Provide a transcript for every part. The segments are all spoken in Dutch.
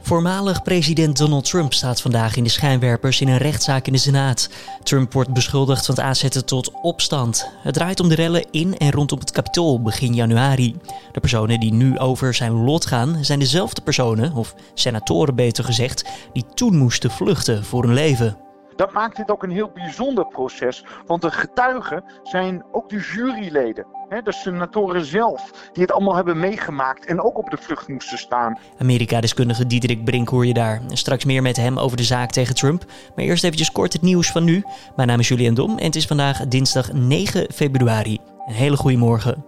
Voormalig president Donald Trump staat vandaag in de schijnwerpers in een rechtszaak in de Senaat. Trump wordt beschuldigd van het aanzetten tot opstand. Het draait om de rellen in en rondom het Capitool begin januari. De personen die nu over zijn lot gaan zijn dezelfde personen, of senatoren beter gezegd, die toen moesten vluchten voor hun leven. Dat maakt dit ook een heel bijzonder proces, want de getuigen zijn ook de juryleden. de senatoren zelf, die het allemaal hebben meegemaakt en ook op de vlucht moesten staan. Amerika-deskundige Diederik Brink hoor je daar. Straks meer met hem over de zaak tegen Trump. Maar eerst eventjes kort het nieuws van nu. Mijn naam is Julian Dom en het is vandaag dinsdag 9 februari. Een hele goede morgen.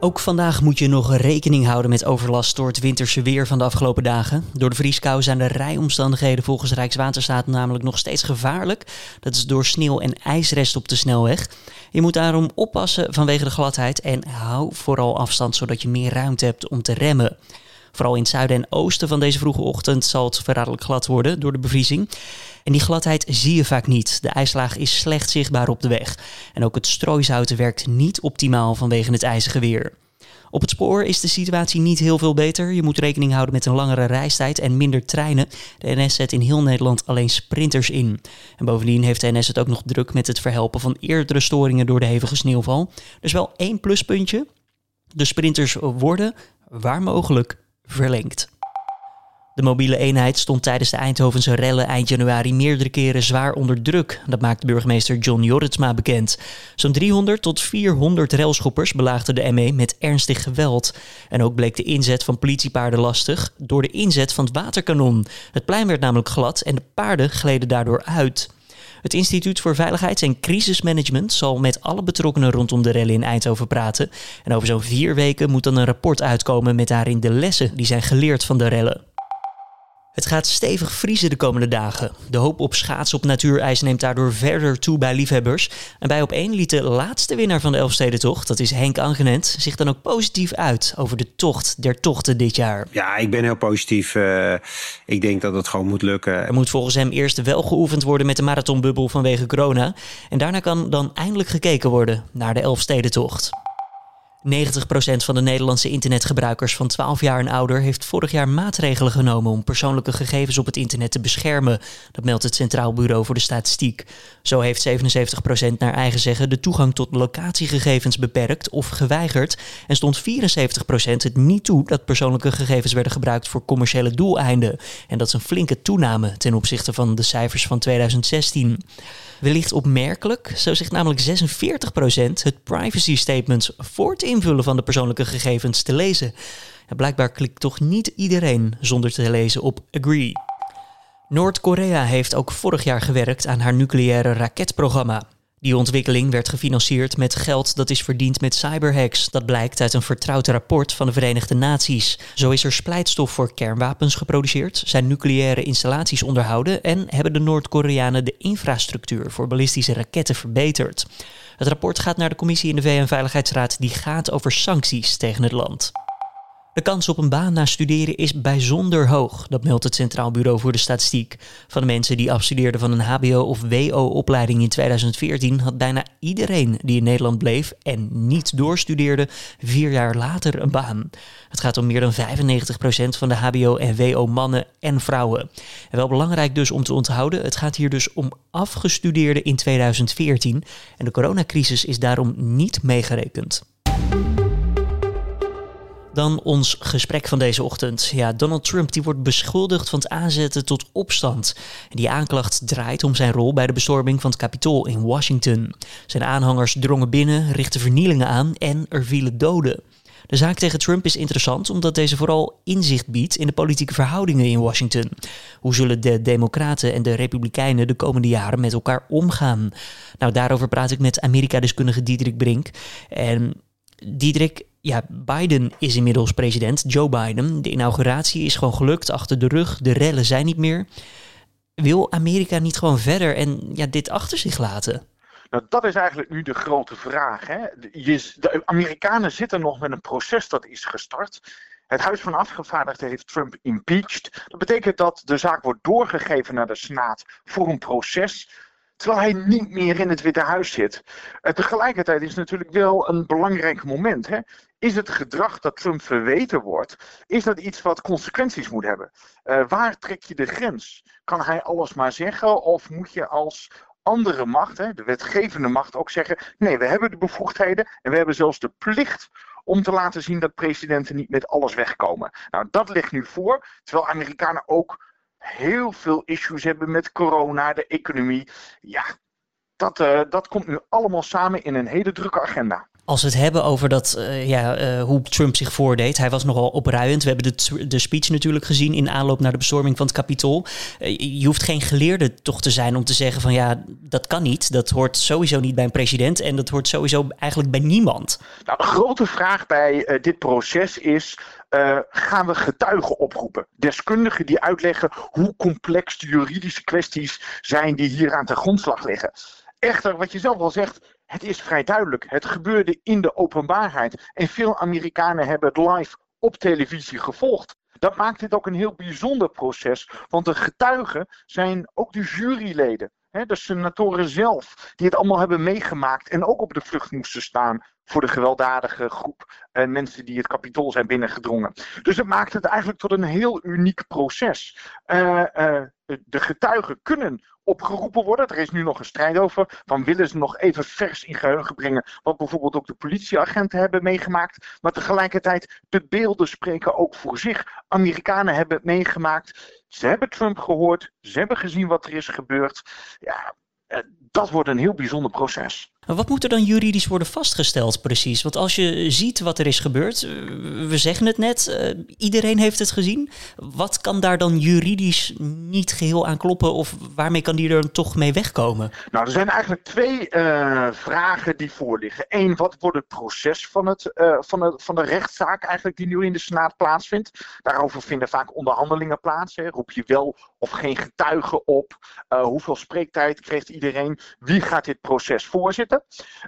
Ook vandaag moet je nog rekening houden met overlast door het winterse weer van de afgelopen dagen. Door de vrieskou zijn de rijomstandigheden volgens Rijkswaterstaat namelijk nog steeds gevaarlijk. Dat is door sneeuw en ijsrest op de snelweg. Je moet daarom oppassen vanwege de gladheid en hou vooral afstand zodat je meer ruimte hebt om te remmen. Vooral in het zuiden en oosten van deze vroege ochtend zal het verraderlijk glad worden door de bevriezing. En die gladheid zie je vaak niet. De ijslaag is slecht zichtbaar op de weg. En ook het strooizouten werkt niet optimaal vanwege het ijzige weer. Op het spoor is de situatie niet heel veel beter. Je moet rekening houden met een langere reistijd en minder treinen. De NS zet in heel Nederland alleen sprinters in. En bovendien heeft de NS het ook nog druk met het verhelpen van eerdere storingen door de hevige sneeuwval. Dus wel één pluspuntje. De sprinters worden, waar mogelijk, verlengd. De mobiele eenheid stond tijdens de Eindhovense rellen eind januari meerdere keren zwaar onder druk. Dat maakte burgemeester John Jorritsma bekend. Zo'n 300 tot 400 relschoppers belaagden de ME met ernstig geweld. En ook bleek de inzet van politiepaarden lastig door de inzet van het waterkanon. Het plein werd namelijk glad en de paarden gleden daardoor uit. Het Instituut voor Veiligheids- en Crisismanagement zal met alle betrokkenen rondom de rellen in Eindhoven praten. En over zo'n vier weken moet dan een rapport uitkomen met daarin de lessen die zijn geleerd van de rellen. Het gaat stevig vriezen de komende dagen. De hoop op schaatsen op natuurijs neemt daardoor verder toe bij liefhebbers. En bij op één liet de laatste winnaar van de Elfstedentocht, dat is Henk Angenent, zich dan ook positief uit over de tocht der tochten dit jaar. Ja, ik ben heel positief. Uh, ik denk dat het gewoon moet lukken. Er moet volgens hem eerst wel geoefend worden met de marathonbubbel vanwege corona. En daarna kan dan eindelijk gekeken worden naar de Elfstedentocht. 90% van de Nederlandse internetgebruikers van 12 jaar en ouder heeft vorig jaar maatregelen genomen om persoonlijke gegevens op het internet te beschermen. Dat meldt het Centraal Bureau voor de Statistiek. Zo heeft 77% naar eigen zeggen de toegang tot locatiegegevens beperkt of geweigerd en stond 74% het niet toe dat persoonlijke gegevens werden gebruikt voor commerciële doeleinden. En dat is een flinke toename ten opzichte van de cijfers van 2016. Wellicht opmerkelijk, zo zegt namelijk 46% het privacy statement voor invullen van de persoonlijke gegevens te lezen. En blijkbaar klikt toch niet iedereen zonder te lezen op agree. Noord-Korea heeft ook vorig jaar gewerkt aan haar nucleaire raketprogramma. Die ontwikkeling werd gefinancierd met geld dat is verdiend met cyberhacks. Dat blijkt uit een vertrouwd rapport van de Verenigde Naties. Zo is er splijtstof voor kernwapens geproduceerd, zijn nucleaire installaties onderhouden en hebben de Noord-Koreanen de infrastructuur voor ballistische raketten verbeterd. Het rapport gaat naar de commissie in de VN-veiligheidsraad die gaat over sancties tegen het land. De kans op een baan na studeren is bijzonder hoog, dat meldt het Centraal Bureau voor de Statistiek. Van de mensen die afstudeerden van een HBO- of WO-opleiding in 2014 had bijna iedereen die in Nederland bleef en niet doorstudeerde vier jaar later een baan. Het gaat om meer dan 95% van de HBO- en WO-mannen en vrouwen. En wel belangrijk dus om te onthouden, het gaat hier dus om afgestudeerden in 2014 en de coronacrisis is daarom niet meegerekend. Dan ons gesprek van deze ochtend. Ja, Donald Trump die wordt beschuldigd van het aanzetten tot opstand. Die aanklacht draait om zijn rol bij de bestorming van het Capitool in Washington. Zijn aanhangers drongen binnen, richtten vernielingen aan en er vielen doden. De zaak tegen Trump is interessant omdat deze vooral inzicht biedt in de politieke verhoudingen in Washington. Hoe zullen de Democraten en de Republikeinen de komende jaren met elkaar omgaan? Nou, daarover praat ik met Amerika-deskundige Diederik Brink. En Diederik, ja, Biden is inmiddels president, Joe Biden. De inauguratie is gewoon gelukt, achter de rug, de rellen zijn niet meer. Wil Amerika niet gewoon verder en ja, dit achter zich laten? Nou, dat is eigenlijk nu de grote vraag. Hè? de Amerikanen zitten nog met een proces dat is gestart. Het Huis van Afgevaardigden heeft Trump impeached. Dat betekent dat de zaak wordt doorgegeven naar de Senaat voor een proces terwijl hij niet meer in het Witte Huis zit. Uh, tegelijkertijd is het natuurlijk wel een belangrijk moment. Hè? Is het gedrag dat Trump verweten wordt, is dat iets wat consequenties moet hebben? Uh, waar trek je de grens? Kan hij alles maar zeggen of moet je als andere macht, hè, de wetgevende macht, ook zeggen: nee, we hebben de bevoegdheden en we hebben zelfs de plicht om te laten zien dat presidenten niet met alles wegkomen. Nou, dat ligt nu voor, terwijl Amerikanen ook heel veel issues hebben met corona, de economie. Ja, dat, uh, dat komt nu allemaal samen in een hele drukke agenda. Als we het hebben over dat, uh, ja, uh, hoe Trump zich voordeed. Hij was nogal opruiend. We hebben de, de speech natuurlijk gezien in aanloop naar de bestorming van het Capitool. Uh, je hoeft geen geleerde toch te zijn om te zeggen van ja, dat kan niet. Dat hoort sowieso niet bij een president en dat hoort sowieso eigenlijk bij niemand. Nou, de grote vraag bij dit proces is, gaan we getuigen oproepen. Deskundigen die uitleggen hoe complex de juridische kwesties zijn die hier aan ten grondslag liggen. Echter, wat je zelf al zegt, het is vrij duidelijk. Het gebeurde in de openbaarheid. En veel Amerikanen hebben het live op televisie gevolgd. Dat maakt dit ook een heel bijzonder proces, want de getuigen zijn ook de juryleden. de senatoren zelf, die het allemaal hebben meegemaakt en ook op de vlucht moesten staan voor de gewelddadige groep uh, mensen die het kapitool zijn binnengedrongen. Dus het maakt het eigenlijk tot een heel uniek proces. Uh, uh, de getuigen kunnen opgeroepen worden. Er is nu nog een strijd over. Van willen ze nog even vers in geheugen brengen. Wat bijvoorbeeld ook de politieagenten hebben meegemaakt. Maar tegelijkertijd, de beelden spreken ook voor zich. Amerikanen hebben het meegemaakt. Ze hebben Trump gehoord. Ze hebben gezien wat er is gebeurd. Ja, dat wordt een heel bijzonder proces. Wat moet er dan juridisch worden vastgesteld precies? Want als je ziet wat er is gebeurd, eh, we zeggen het net, uh, iedereen heeft het gezien. Wat kan daar dan juridisch niet geheel aan kloppen of waarmee kan die er toch mee wegkomen? Nou, er zijn eigenlijk twee uh, vragen die voorliggen. Eén, wat wordt het proces van, het, van, de, van de rechtszaak eigenlijk die nu in de Senaat plaatsvindt? Daarover vinden vaak onderhandelingen plaats. Roep je wel of geen getuigen op? hoeveel spreektijd krijgt iedereen? Wie gaat dit proces voorzitten?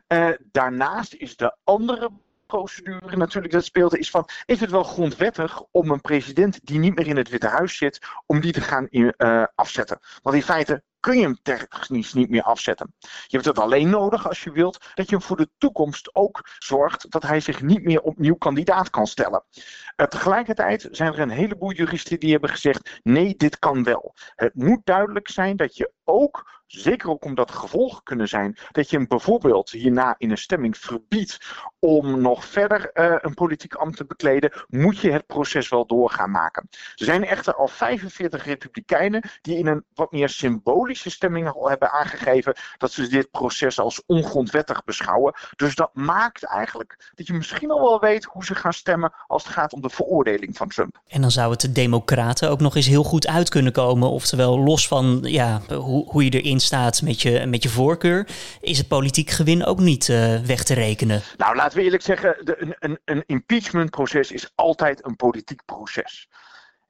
Uh, daarnaast is de andere procedure natuurlijk dat speelt, is van, is het wel grondwettig om een president die niet meer in het Witte Huis zit, om die te gaan uh, afzetten? Want in feite kun je hem technisch niet meer afzetten. Je hebt het alleen nodig als je wilt dat je hem voor de toekomst ook zorgt dat hij zich niet meer opnieuw kandidaat kan stellen. Uh, tegelijkertijd zijn er een heleboel juristen die hebben gezegd: nee, dit kan wel. Het moet duidelijk zijn dat je ook Zeker ook omdat gevolgen kunnen zijn dat je hem bijvoorbeeld hierna in een stemming verbiedt om nog verder uh, een politiek ambt te bekleden, moet je het proces wel doorgaan maken. Er zijn echter al 45 republikeinen die in een wat meer symbolische stemming al hebben aangegeven dat ze dit proces als ongrondwettig beschouwen. Dus dat maakt eigenlijk dat je misschien al wel weet hoe ze gaan stemmen als het gaat om de veroordeling van Trump. En dan zou het de democraten ook nog eens heel goed uit kunnen komen, oftewel los van ja, hoe, hoe je erin staat met je, met je voorkeur, is het politiek gewin ook niet uh, weg te rekenen. Nou, laten we eerlijk zeggen, de, een, een, impeachmentproces is altijd een politiek proces.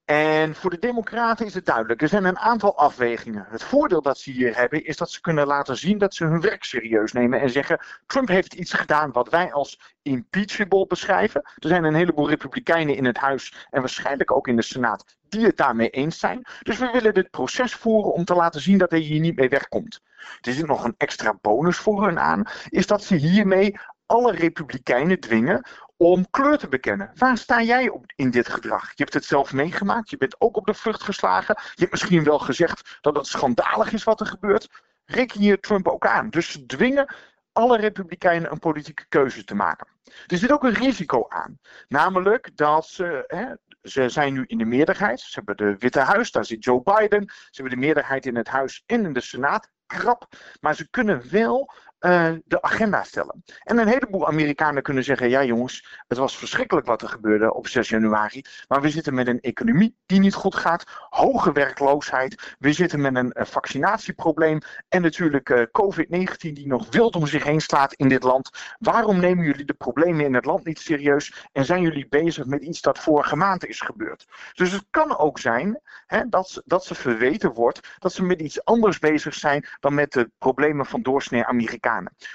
En voor de Democraten is het duidelijk. Er zijn een aantal afwegingen. Het voordeel dat ze hier hebben is dat ze kunnen laten zien dat ze hun werk serieus nemen en zeggen: Trump heeft iets gedaan wat wij als impeachable beschrijven. Er zijn een heleboel Republikeinen in het Huis en waarschijnlijk ook in de Senaat die het daarmee eens zijn. Dus we willen dit proces voeren om te laten zien dat hij hier niet mee wegkomt. Er zit nog een extra bonus voor hun aan, is dat ze hiermee alle Republikeinen dwingen om kleur te bekennen. Waar sta jij op in dit gedrag? Je hebt het zelf meegemaakt, je bent ook op de vlucht geslagen. Je hebt misschien wel gezegd dat het schandalig is wat er gebeurt. Reken je Trump ook aan. Dus ze dwingen alle Republikeinen een politieke keuze te maken. Er zit ook een risico aan. Namelijk dat ze, hè, ze zijn nu in de meerderheid. Ze hebben de Witte Huis, daar zit Joe Biden. Ze hebben de meerderheid in het Huis en in de Senaat. Krap. Maar ze kunnen wel uh, de agenda stellen. En een heleboel Amerikanen kunnen zeggen: ja, jongens, het was verschrikkelijk wat er gebeurde op 6 januari. Maar we zitten met een economie die niet goed gaat, hoge werkloosheid. We zitten met een uh, vaccinatieprobleem. En natuurlijk uh, COVID-19 die nog wild om zich heen slaat in dit land. Waarom nemen jullie de problemen in het land niet serieus? En zijn jullie bezig met iets dat vorige maand is gebeurd? Dus het kan ook zijn hè, dat, dat ze verweten wordt dat ze met iets anders bezig zijn dan met de problemen van doorsnee Amerikanen.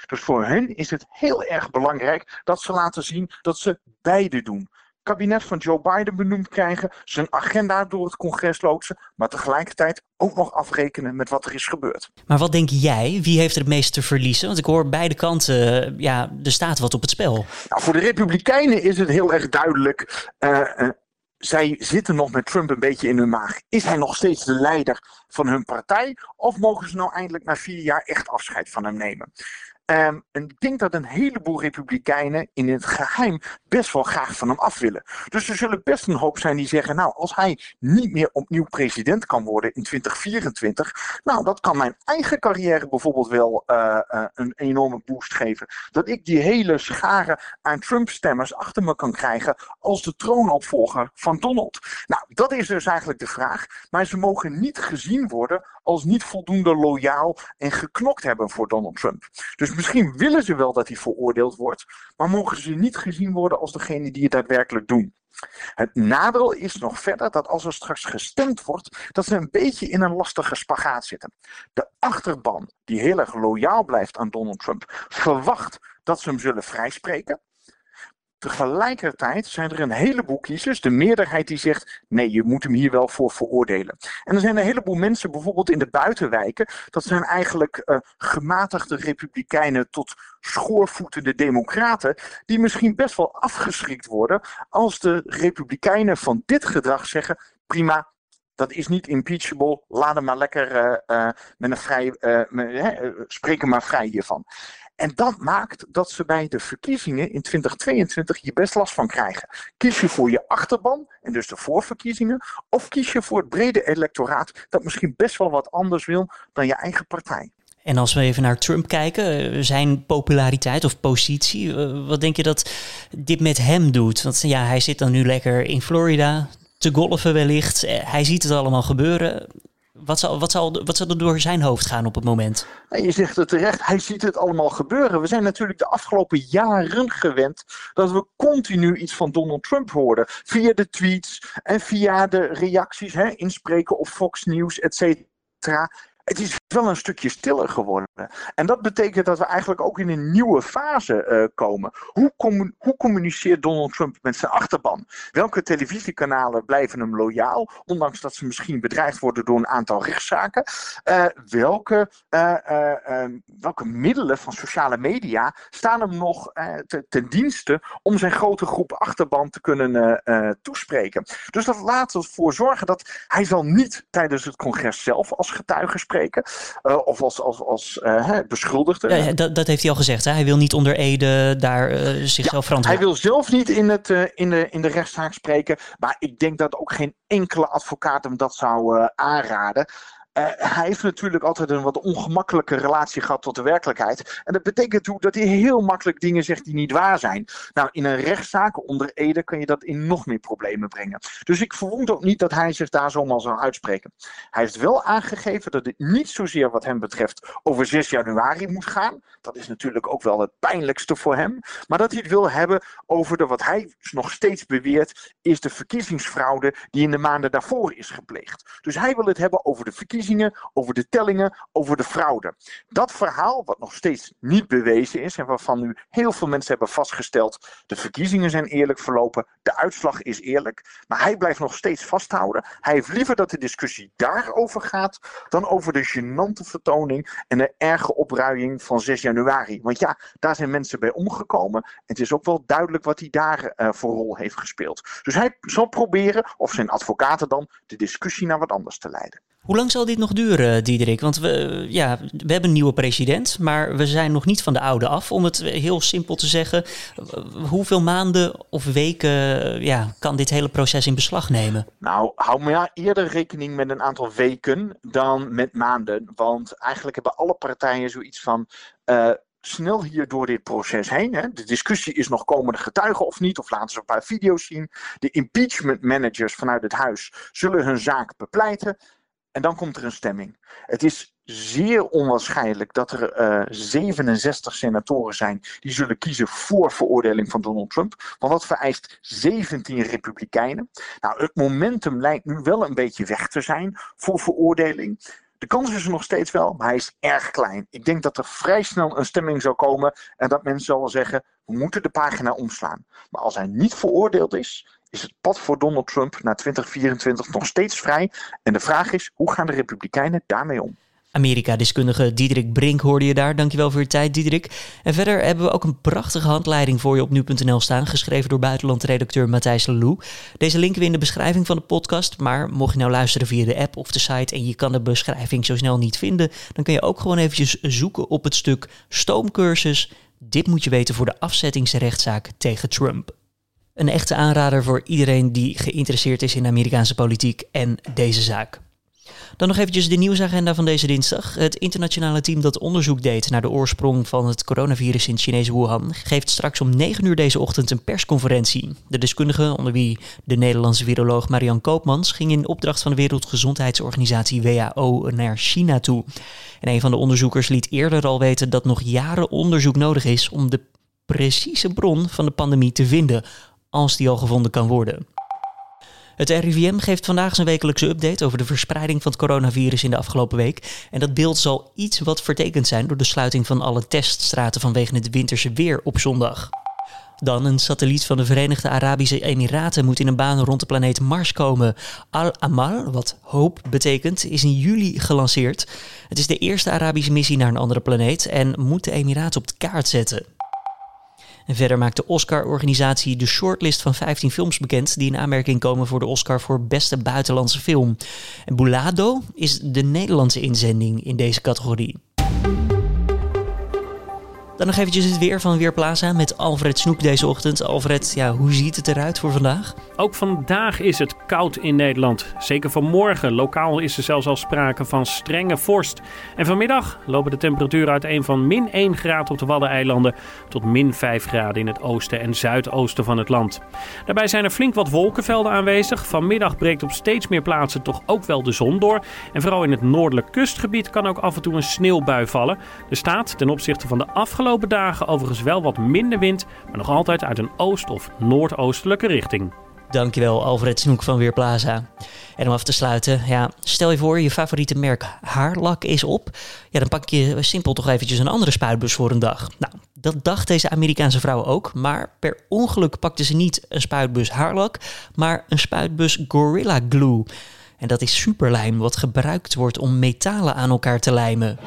Dus voor hen is het heel erg belangrijk dat ze laten zien dat ze beide doen. kabinet van Joe Biden benoemd krijgen, zijn agenda door het congres loodsen, maar tegelijkertijd ook nog afrekenen met wat er is gebeurd. Maar wat denk jij, wie heeft er het meest te verliezen? Want ik hoor beide kanten, ja, er staat wat op het spel. Nou, voor de Republikeinen is het heel erg duidelijk. Uh, zij zitten nog met Trump een beetje in hun maag. Is hij nog steeds de leider van hun partij? Of mogen ze nou eindelijk na vier jaar echt afscheid van hem nemen? Um, en ik denk dat een heleboel Republikeinen in het geheim best wel graag van hem af willen. Dus er zullen best een hoop zijn die zeggen: Nou, als hij niet meer opnieuw president kan worden in 2024, nou, dat kan mijn eigen carrière bijvoorbeeld wel uh, uh, een enorme boost geven. Dat ik die hele schare aan Trump-stemmers achter me kan krijgen als de troonopvolger van Donald. Nou, dat is dus eigenlijk de vraag. Maar ze mogen niet gezien worden als niet voldoende loyaal en geknokt hebben voor Donald Trump. Dus misschien willen ze wel dat hij veroordeeld wordt, maar mogen ze niet gezien worden als degene die het daadwerkelijk doen. Het nadeel is nog verder dat als er straks gestemd wordt, dat ze een beetje in een lastige spagaat zitten. De achterban, die heel erg loyaal blijft aan Donald Trump, verwacht dat ze hem zullen vrijspreken. Tegelijkertijd zijn er een heleboel kiezers, de meerderheid die zegt: nee, je moet hem hier wel voor veroordelen. En er zijn een heleboel mensen, bijvoorbeeld in de buitenwijken, dat zijn eigenlijk uh, gematigde republikeinen tot schoorvoetende democraten, die misschien best wel afgeschrikt worden als de republikeinen van dit gedrag zeggen: prima, dat is niet impeachable. Laat hem maar lekker uh, met een vrij, uh, spreek hem maar vrij hiervan. En dat maakt dat ze bij de verkiezingen in 2022 hier best last van krijgen. Kies je voor je achterban en dus de voorverkiezingen, of kies je voor het brede electoraat dat misschien best wel wat anders wil dan je eigen partij. En als we even naar Trump kijken, eh, zijn populariteit of positie, eh, wat denk je dat dit met hem doet? Want ja, hij zit dan nu lekker in Florida te golven wellicht. Eh, hij ziet het allemaal gebeuren. Wat zal, wat, zal, wat zal er door zijn hoofd gaan op het moment? je zegt het terecht, hij ziet het allemaal gebeuren. We zijn natuurlijk de afgelopen jaren gewend dat we continu iets van Donald Trump hoorden. Via de tweets en via de reacties, hè, inspreken op Fox News, et cetera. Het is wel een stukje stiller geworden. En dat betekent dat we eigenlijk ook in een nieuwe fase uh, komen. Hoe, hoe, communiceert Donald Trump met zijn achterban? Welke televisiekanalen blijven hem loyaal, ondanks dat ze misschien bedreigd worden door een aantal rechtszaken? Uh, welke, uh, welke middelen van sociale media staan hem nog te, ten dienste om zijn grote groep achterban te kunnen toespreken? Dus dat laat ervoor zorgen dat hij zal niet tijdens het congres zelf als getuige spreken. Uh, of als, als, als uh, beschuldigde. Ja, dat, dat heeft hij al gezegd. Hè? Hij wil niet onder Ede daar uh, zichzelf verantwoorden. Hij wil zelf niet in, het, in, de, in de rechtszaak spreken. Maar ik denk dat ook geen enkele advocaat hem dat zou aanraden. Uh, hij heeft natuurlijk altijd een wat ongemakkelijke relatie gehad tot de werkelijkheid. En dat betekent ook dat hij heel makkelijk dingen zegt die niet waar zijn. Nou, in een rechtszaak onder Ede kan je dat in nog meer problemen brengen. Dus ik verwond ook niet dat hij zich daar zomaar zou uitspreken. Hij heeft wel aangegeven dat het niet zozeer wat hem betreft over 6 januari moet gaan. Dat is natuurlijk ook wel het pijnlijkste voor hem. Maar dat hij het wil hebben over de, wat hij nog steeds beweert, is de verkiezingsfraude die in de maanden daarvoor is gepleegd. Dus hij wil het hebben over de over de tellingen, over de fraude. Dat verhaal, wat nog steeds niet bewezen is en waarvan nu heel veel mensen hebben vastgesteld, de verkiezingen zijn eerlijk verlopen, de uitslag is eerlijk, maar hij blijft nog steeds vasthouden. Hij heeft liever dat de discussie daarover gaat dan over de gênante vertoning en de erge opruiing van 6 januari. Want ja, daar zijn mensen bij omgekomen en het is ook wel duidelijk wat hij daar uh, voor rol heeft gespeeld. Dus hij zal proberen, of zijn advocaten dan, de discussie naar wat anders te leiden. Hoe lang zal nog duren, Diederik? Want we, ja, we hebben een nieuwe president, maar we zijn nog niet van de oude af. Om het heel simpel te zeggen, hoeveel maanden of weken ja, kan dit hele proces in beslag nemen? Nou, hou maar eerder rekening met een aantal weken dan met maanden. Want eigenlijk hebben alle partijen zoiets van. Uh, snel hier door dit proces heen. Hè. De discussie is nog komende getuigen of niet, of laten ze een paar video's zien. De impeachment managers vanuit het huis zullen hun zaak bepleiten. En dan komt er een stemming. Het is zeer onwaarschijnlijk dat er uh, eh, 67 senatoren zijn die zullen kiezen voor veroordeling van Donald Trump. Want dat vereist 17 republikeinen. Nou, het momentum lijkt nu wel een beetje weg te zijn voor veroordeling. De kans is er nog steeds wel, maar hij is erg klein. Ik denk dat er vrij snel een stemming zou komen en dat mensen zullen zeggen: we moeten de pagina omslaan. Maar als hij niet veroordeeld is, is het pad voor Donald Trump naar 2024 nog steeds vrij. En de vraag is: hoe gaan de Republikeinen daarmee om? Amerika-deskundige Diederik Brink hoorde je daar. Dankjewel voor je tijd, Diederik. En verder hebben we ook een prachtige handleiding voor je op nu.nl staan, geschreven door buitenlandredacteur Matthijs Lelou. Deze linken we in de beschrijving van de podcast, maar mocht je nou luisteren via de app of de site en je kan de beschrijving zo snel niet vinden, dan kun je ook gewoon eventjes zoeken op het stuk stoomcursus. Dit moet je weten voor de afzettingsrechtszaak tegen Trump. Een echte aanrader voor iedereen die geïnteresseerd is in Amerikaanse politiek en deze zaak. Dan nog eventjes de nieuwsagenda van deze dinsdag. Het internationale team dat onderzoek deed naar de oorsprong van het coronavirus in Chinese Wuhan geeft straks om 9 uur deze ochtend een persconferentie. De deskundige, onder wie de Nederlandse viroloog Marian Koopmans, ging in opdracht van de Wereldgezondheidsorganisatie WHO naar China toe. En een van de onderzoekers liet eerder al weten dat nog jaren onderzoek nodig is om de precieze bron van de pandemie te vinden, als die al gevonden kan worden. Het RIVM geeft vandaag zijn wekelijkse update over de verspreiding van het coronavirus in de afgelopen week. En dat beeld zal iets wat vertekend zijn door de sluiting van alle teststraten vanwege het winterse weer op zondag. Dan een satelliet van de Verenigde Arabische Emiraten moet in een baan rond de planeet Mars komen. Al-Amal, wat hoop betekent, is in juli gelanceerd. Het is de eerste Arabische missie naar een andere planeet en moet de Emiraten op de kaart zetten. Verder maakt de Oscar-organisatie de shortlist van 15 films bekend die in aanmerking komen voor de Oscar voor beste buitenlandse film. En Bulado is de Nederlandse inzending in deze categorie. Nog eventjes het weer van Weerplaza met Alfred Snoek deze ochtend. Alfred, ja, hoe ziet het eruit voor vandaag? Ook vandaag is het koud in Nederland. Zeker vanmorgen. Lokaal is er zelfs al sprake van strenge vorst. En vanmiddag lopen de temperaturen uiteen van min 1 graad op de Waddeneilanden tot min 5 graden in het oosten en zuidoosten van het land. Daarbij zijn er flink wat wolkenvelden aanwezig. Vanmiddag breekt op steeds meer plaatsen toch ook wel de zon door. En vooral in het noordelijk kustgebied kan ook af en toe een sneeuwbui vallen. Er staat ten opzichte van de afgelopen dagen overigens wel wat minder wind, maar nog altijd uit een oost- of noordoostelijke richting. Dankjewel, Alfred Snoek van Weerplaza. En om af te sluiten, ja, stel je voor je favoriete merk haarlak is op. Ja, dan pak je simpel toch eventjes een andere spuitbus voor een dag. Nou, dat dacht deze Amerikaanse vrouw ook, maar per ongeluk pakte ze niet een spuitbus haarlak, maar een spuitbus Gorilla Glue. En dat is superlijm wat gebruikt wordt om metalen aan elkaar te lijmen.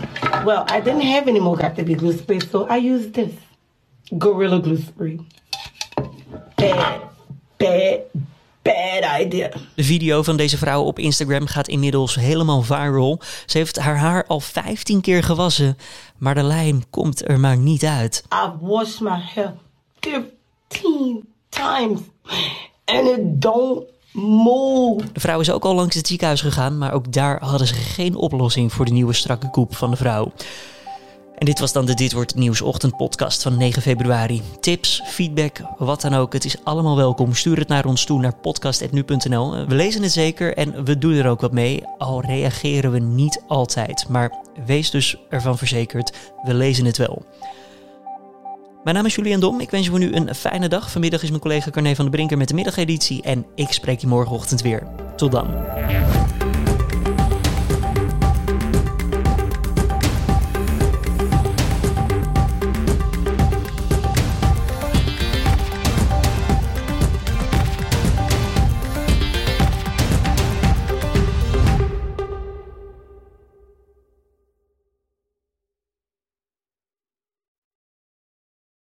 Well, I didn't have any more glue spray, so I used this Gorilla Glue Spray. Bad, bad, bad idea. De video van deze vrouw op Instagram gaat inmiddels helemaal viral. Ze heeft haar haar al 15 keer gewassen, maar de lijm komt er maar niet uit. I've washed my hair 15 times and it don't move. De vrouw is ook al langs het ziekenhuis gegaan, maar ook daar hadden ze geen oplossing voor de nieuwe strakke koep van de vrouw. En dit was dan de Dit Wordt Nieuws ochtendpodcast van 9 februari. Tips, feedback, wat dan ook. Het is allemaal welkom. Stuur het naar ons toe naar podcast.nu.nl. We lezen het zeker en we doen er ook wat mee. Al reageren we niet altijd. Maar wees dus ervan verzekerd, we lezen het wel. Mijn naam is Julian Dom. Ik wens je voor nu een fijne dag. Vanmiddag is mijn collega Carne van de Brinker met de middageditie. En ik spreek je morgenochtend weer. Tot dan.